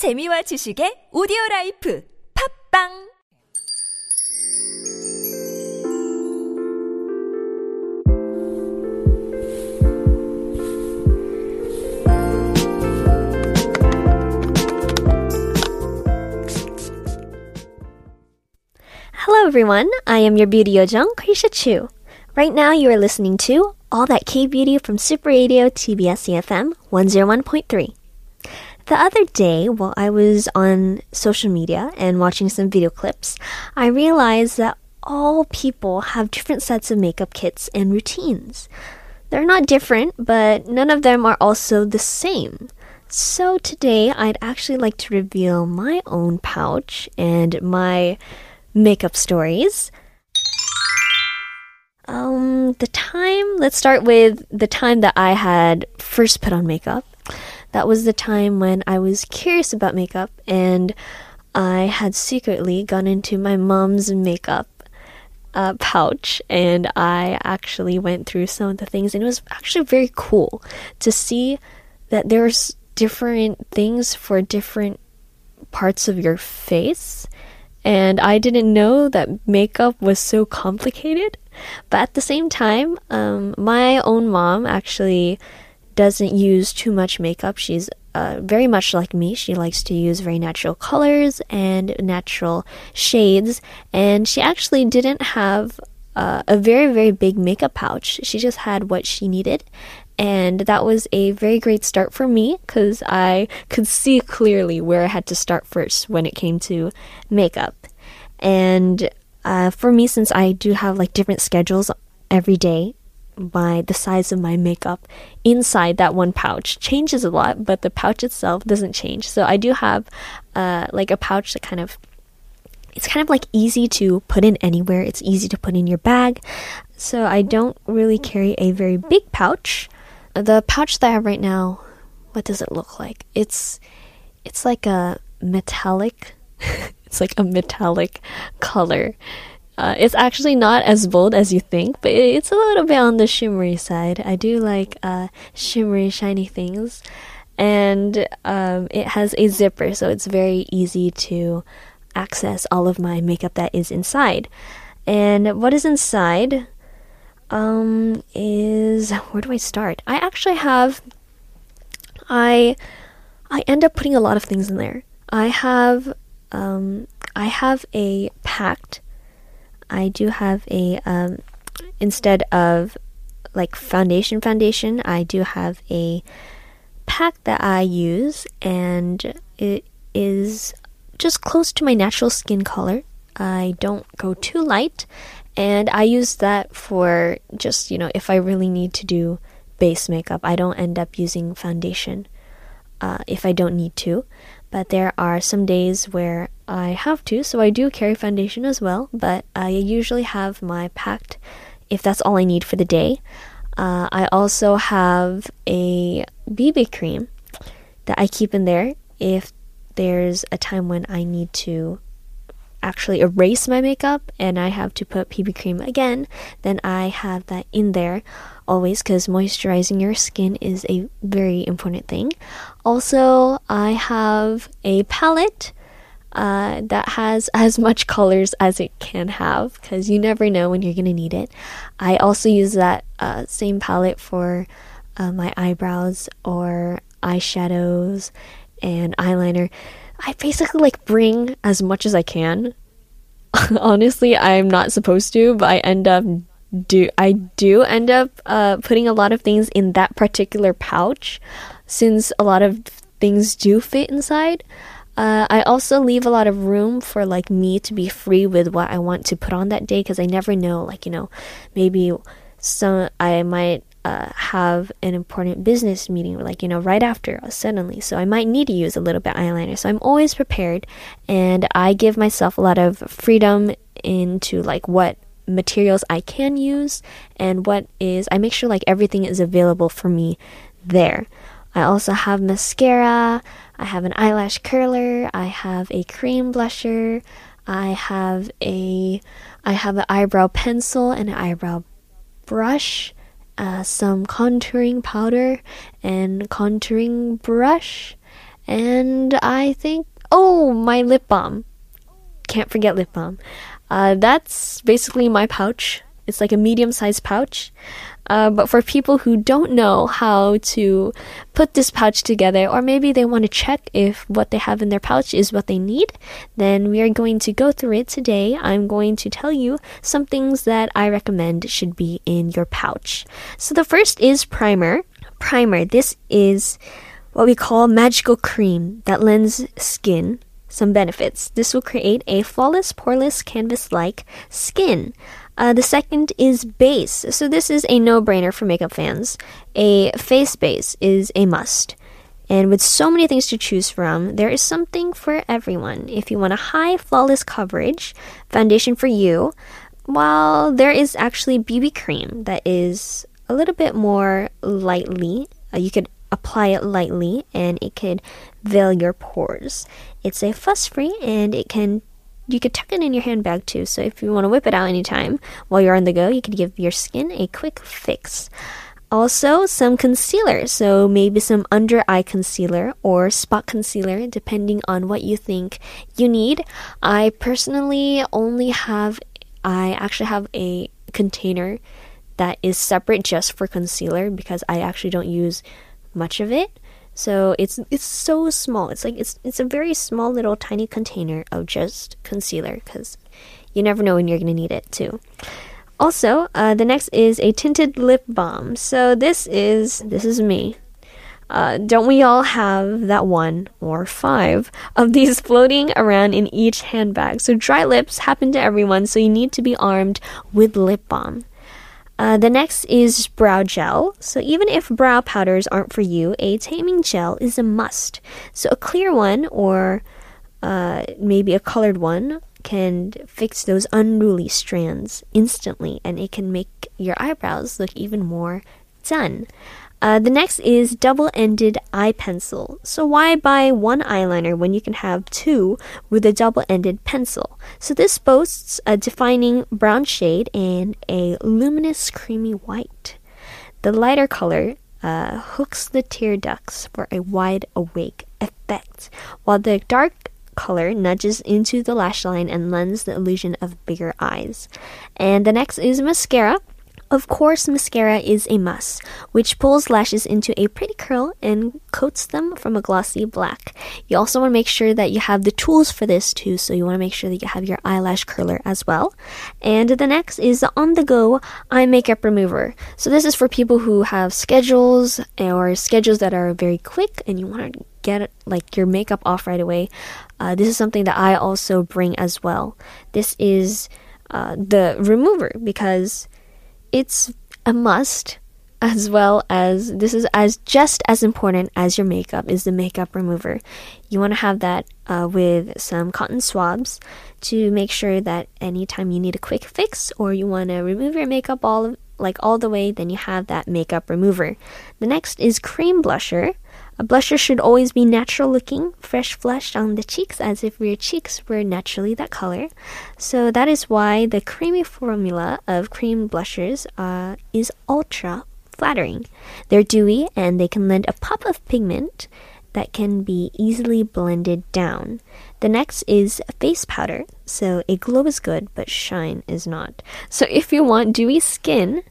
재미와 지식의 오디오 라이프 팝빵 Hello, everyone. I am your beauty yojung, Kriesha Chu. Right now, you are listening to All That K Beauty from Super Radio TBS EFM 101.3. The other day, while I was on social media and watching some video clips, I realized that all people have different sets of makeup kits and routines. They're not different, but none of them are also the same. So today, I'd actually like to reveal my own pouch and my makeup stories. Um, the time, let's start with the time that I had first put on makeup. That was the time when I was curious about makeup and I had secretly gone into my mom's makeup uh, pouch and I actually went through some of the things and it was actually very cool to see that there's different things for different parts of your face and I didn't know that makeup was so complicated. But at the same time, um, my own mom actually doesn't use too much makeup. She's uh, very much like me. She likes to use very natural colors and natural shades. And she actually didn't have uh, a very, very big makeup pouch. She just had what she needed. And that was a very great start for me because I could see clearly where I had to start first when it came to makeup. And uh, for me, since I do have like different schedules every day, my the size of my makeup inside that one pouch changes a lot, but the pouch itself doesn't change. So I do have uh, like a pouch that kind of it's kind of like easy to put in anywhere. It's easy to put in your bag. So I don't really carry a very big pouch. The pouch that I have right now, what does it look like? It's it's like a metallic it's like a metallic color. Uh, it's actually not as bold as you think, but it's a little bit on the shimmery side. I do like uh, shimmery, shiny things. And um, it has a zipper, so it's very easy to access all of my makeup that is inside. And what is inside um, is where do I start? I actually have I I end up putting a lot of things in there. I have um, I have a packed. I do have a um, instead of like foundation foundation, I do have a pack that I use, and it is just close to my natural skin color. I don't go too light, and I use that for just you know if I really need to do base makeup. I don't end up using foundation uh, if I don't need to but there are some days where I have to, so I do carry foundation as well, but I usually have my packed if that's all I need for the day. Uh, I also have a BB cream that I keep in there if there's a time when I need to actually erase my makeup and I have to put BB cream again, then I have that in there always because moisturizing your skin is a very important thing. Also, I have a palette uh, that has as much colors as it can have because you never know when you're going to need it. I also use that uh, same palette for uh, my eyebrows or eyeshadows and eyeliner. I basically like bring as much as I can. Honestly, I'm not supposed to, but I end up do I do end up uh, putting a lot of things in that particular pouch, since a lot of things do fit inside. Uh, I also leave a lot of room for like me to be free with what I want to put on that day because I never know. Like you know, maybe some I might uh, have an important business meeting, like, you know, right after uh, suddenly. So I might need to use a little bit eyeliner. So I'm always prepared and I give myself a lot of freedom into like what materials I can use and what is, I make sure like everything is available for me there. I also have mascara, I have an eyelash curler, I have a cream blusher, I have a I have an eyebrow pencil and an eyebrow brush uh, some contouring powder and contouring brush And I think, oh, my lip balm. Can't forget lip balm. Uh, that's basically my pouch. It's like a medium sized pouch. Uh, but for people who don't know how to put this pouch together, or maybe they want to check if what they have in their pouch is what they need, then we are going to go through it today. I'm going to tell you some things that I recommend should be in your pouch. So the first is primer. Primer. This is what we call magical cream that lends skin some benefits. This will create a flawless, poreless, canvas like skin. Uh, the second is base. So this is a no-brainer for makeup fans. A face base is a must. And with so many things to choose from, there is something for everyone. If you want a high flawless coverage foundation for you, while there is actually BB cream that is a little bit more lightly, uh, you could apply it lightly and it could veil your pores. It's a fuss free and it can you could tuck it in your handbag too. So if you want to whip it out anytime while you're on the go, you could give your skin a quick fix. Also, some concealer. So maybe some under eye concealer or spot concealer, depending on what you think you need. I personally only have, I actually have a container that is separate just for concealer because I actually don't use much of it. So it's it's so small. It's like it's it's a very small little tiny container of just concealer because you never know when you're gonna need it too. Also, uh, the next is a tinted lip balm. So this is this is me. Uh, don't we all have that one or five of these floating around in each handbag? So dry lips happen to everyone, so you need to be armed with lip balm. Uh, the next is brow gel. So even if brow powders aren't for you, a taming gel is a must. So a clear one or uh, maybe a colored one can fix those unruly strands instantly, and it can make your eyebrows look even more done. Uh, the next is double ended eye pencil. So, why buy one eyeliner when you can have two with a double ended pencil? So, this boasts a defining brown shade and a luminous creamy white. The lighter color uh, hooks the tear ducts for a wide awake effect, while the dark color nudges into the lash line and lends the illusion of bigger eyes. And the next is mascara. Of course, mascara is a must, which pulls lashes into a pretty curl and coats them from a glossy black. You also want to make sure that you have the tools for this too, so you want to make sure that you have your eyelash curler as well. And the next is the on the go eye makeup remover. So, this is for people who have schedules or schedules that are very quick and you want to get like your makeup off right away. Uh, this is something that I also bring as well. This is uh, the remover because it's a must as well as this is as just as important as your makeup is the makeup remover. You want to have that uh, with some cotton swabs to make sure that anytime you need a quick fix or you want to remove your makeup all like all the way, then you have that makeup remover. The next is cream blusher. A blusher should always be natural looking, fresh flushed on the cheeks as if your cheeks were naturally that color. So that is why the creamy formula of cream blushers uh, is ultra flattering. They're dewy and they can lend a pop of pigment that can be easily blended down. The next is face powder. So a glow is good, but shine is not. So if you want dewy skin,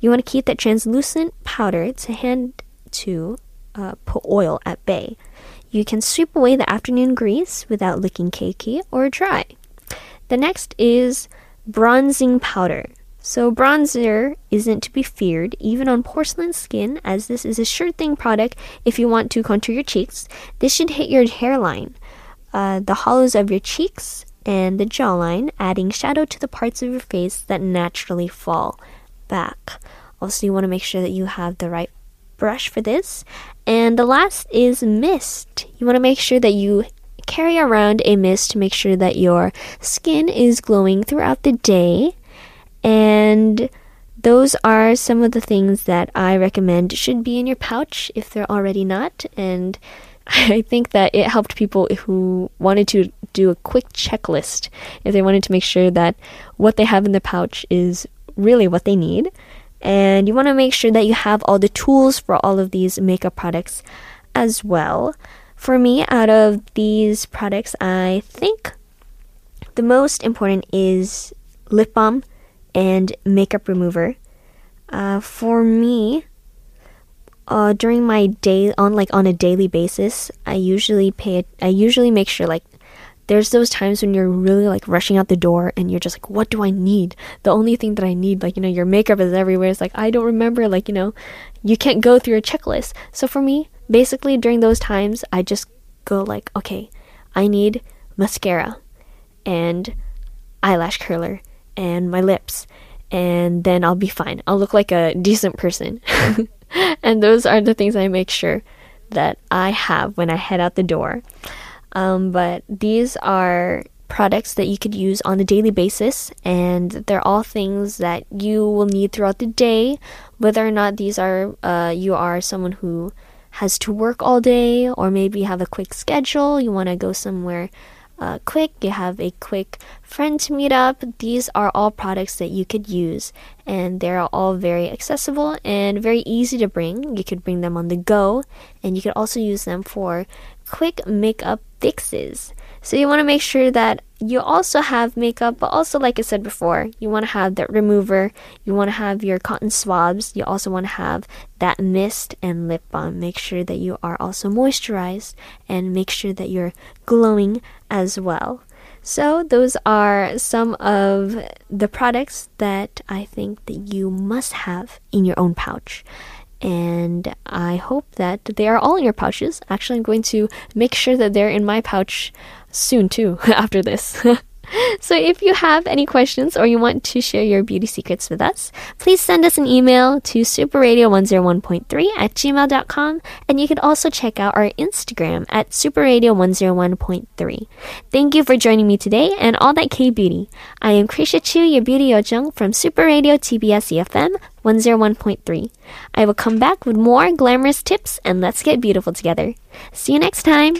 you want to keep that translucent powder to hand to uh, put oil at bay. You can sweep away the afternoon grease without looking cakey or dry. The next is bronzing powder. So, bronzer isn't to be feared even on porcelain skin, as this is a sure thing product if you want to contour your cheeks. This should hit your hairline, uh, the hollows of your cheeks, and the jawline, adding shadow to the parts of your face that naturally fall back. Also, you want to make sure that you have the right brush for this. And the last is mist. You want to make sure that you carry around a mist to make sure that your skin is glowing throughout the day. And those are some of the things that I recommend should be in your pouch if they're already not. And I think that it helped people who wanted to do a quick checklist if they wanted to make sure that what they have in the pouch is really what they need. And you want to make sure that you have all the tools for all of these makeup products as well. For me, out of these products, I think the most important is lip balm and makeup remover. Uh, for me, uh, during my day on like on a daily basis, I usually pay. I usually make sure like there's those times when you're really like rushing out the door and you're just like, what do I need? The only thing that I need, like, you know, your makeup is everywhere. It's like, I don't remember, like, you know, you can't go through a checklist. So for me, basically during those times, I just go like, okay, I need mascara and eyelash curler and my lips and then I'll be fine. I'll look like a decent person. and those are the things I make sure that I have when I head out the door. Um, but these are products that you could use on a daily basis, and they're all things that you will need throughout the day. Whether or not these are uh, you are someone who has to work all day, or maybe have a quick schedule, you want to go somewhere uh, quick, you have a quick friend to meet up. These are all products that you could use, and they're all very accessible and very easy to bring. You could bring them on the go, and you could also use them for quick makeup fixes. So you want to make sure that you also have makeup, but also, like I said before, you want to have that remover, you want to have your cotton swabs, you also want to have that mist and lip balm. Make sure that you are also moisturized and make sure that you're glowing as well. So, those are some of the products that I think that you must have in your own pouch and I hope that they are all in your pouches. Actually, I'm going to make sure that they're in my pouch soon too after this. So if you have any questions or you want to share your beauty secrets with us, please send us an email to superradio101.3 at gmail.com and you can also check out our Instagram at superradio101.3. Thank you for joining me today and all that K-beauty. I am Kriesha Chu, your beauty yojung from Super Radio TBS EFM 101.3. I will come back with more glamorous tips and let's get beautiful together. See you next time!